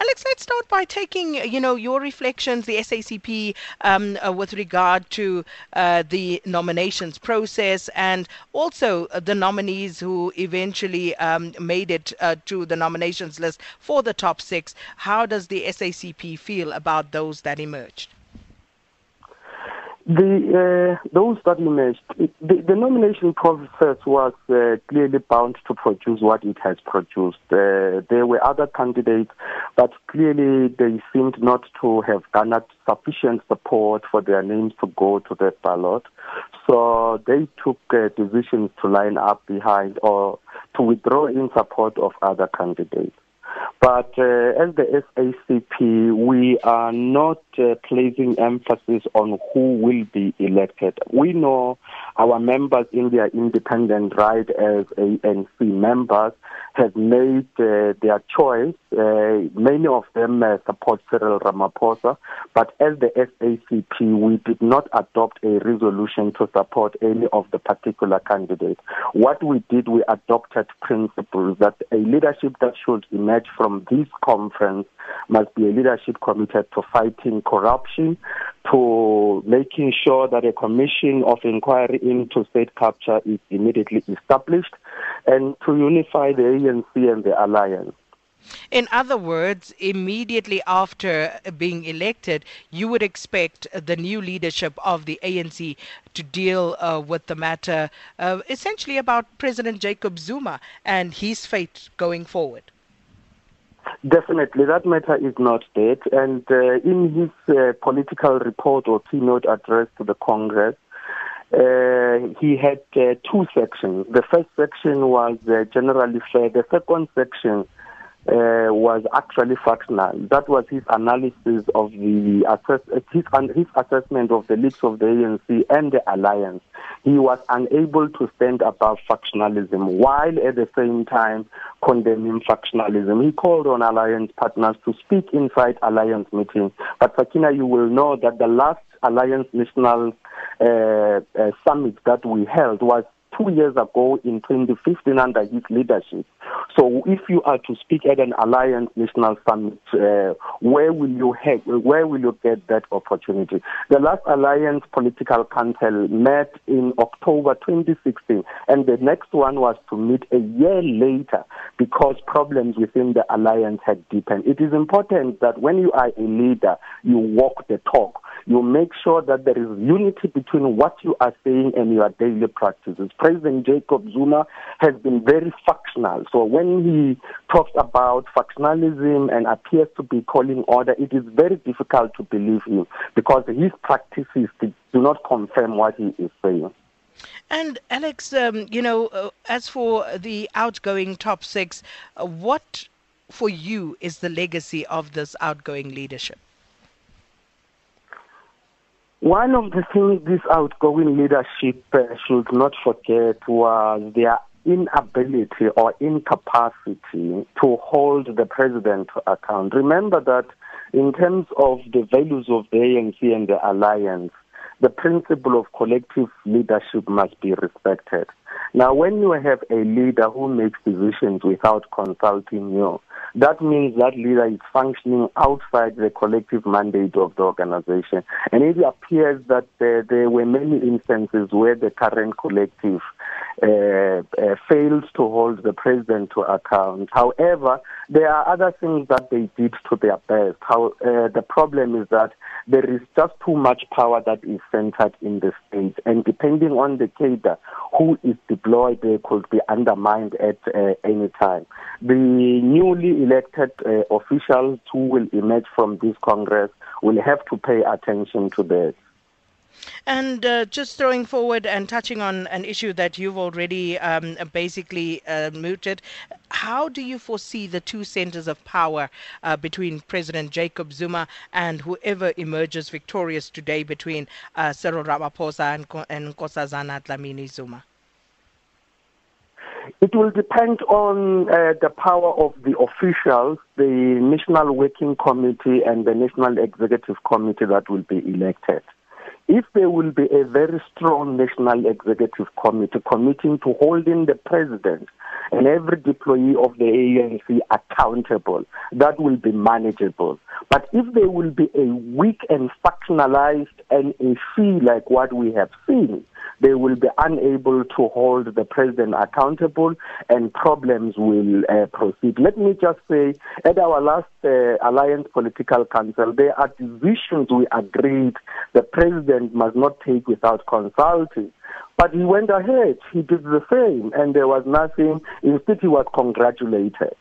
Alex, let's start by taking, you know, your reflections, the SACP, um, uh, with regard to uh, the nominations process and also uh, the nominees who eventually um, made it uh, to the nominations list for the top six. How does the SACP feel about those that emerged? The uh, those that the, the nomination process was uh, clearly bound to produce what it has produced. Uh, there were other candidates, but clearly they seemed not to have garnered sufficient support for their names to go to the ballot. So they took uh, decisions to line up behind or to withdraw in support of other candidates. But uh, as the SACP, we are not uh, placing emphasis on who will be elected. We know our members in their independent right as ANC members have made uh, their choice. Uh, many of them uh, support Cyril Ramaphosa, but as the SACP, we did not adopt a resolution to support any of the particular candidates. What we did, we adopted principles that a leadership that should emerge from this conference must be a leadership committed to fighting corruption, to making sure that a commission of inquiry into state capture is immediately established, and to unify the ANC and the alliance. In other words, immediately after being elected, you would expect the new leadership of the ANC to deal uh, with the matter uh, essentially about President Jacob Zuma and his fate going forward. Definitely, that matter is not dead. And uh, in his uh, political report or keynote address to the Congress, uh, he had uh, two sections. The first section was uh, generally fair. The second section uh, was actually factional. That was his analysis of the assess his, his assessment of the leaks of the ANC and the alliance. He was unable to stand above factionalism while at the same time condemning factionalism. He called on alliance partners to speak inside alliance meetings. But Sakina, you will know that the last alliance national uh, uh, summit that we held was two years ago in 2015 under his leadership. So if you are to speak at an Alliance National Summit, uh, where will you have, where will you get that opportunity? The last Alliance Political Council met in October 2016, and the next one was to meet a year later because problems within the alliance had deepened. It is important that when you are a leader, you walk the talk you make sure that there is unity between what you are saying and your daily practices. President Jacob Zuma has been very factional. So when he talks about factionalism and appears to be calling order, it is very difficult to believe him because his practices do not confirm what he is saying. And Alex, um, you know, uh, as for the outgoing top six, uh, what for you is the legacy of this outgoing leadership? One of the things this outgoing leadership uh, should not forget was their inability or incapacity to hold the president to account. Remember that in terms of the values of the ANC and the alliance, the principle of collective leadership must be respected. Now, when you have a leader who makes decisions without consulting you, that means that leader is functioning outside the collective mandate of the organization. And it appears that there were many instances where the current collective uh, uh, failed to hold the president to account. However, there are other things that they did to their best. How uh, the problem is that there is just too much power that is centered in the state, and depending on the cadre who is deployed, they could be undermined at uh, any time. The newly elected uh, officials who will emerge from this Congress will have to pay attention to this. And uh, just throwing forward and touching on an issue that you've already um, basically uh, mooted, how do you foresee the two centers of power uh, between President Jacob Zuma and whoever emerges victorious today between uh, Cyril Ramaphosa and, and Nkosazana Dlamini Zuma? It will depend on uh, the power of the officials, the National Working Committee and the National Executive Committee that will be elected. If there will be a very strong national executive committee committing to holding the president and every deployee of the ANC accountable, that will be manageable. But if there will be a weak and factionalized fee like what we have seen, they will be unable to hold the president accountable and problems will uh, proceed. Let me just say, at our last uh, Alliance Political Council, there are decisions we agreed the president must not take without consulting. But he went ahead, he did the same, and there was nothing. Instead, he was congratulated.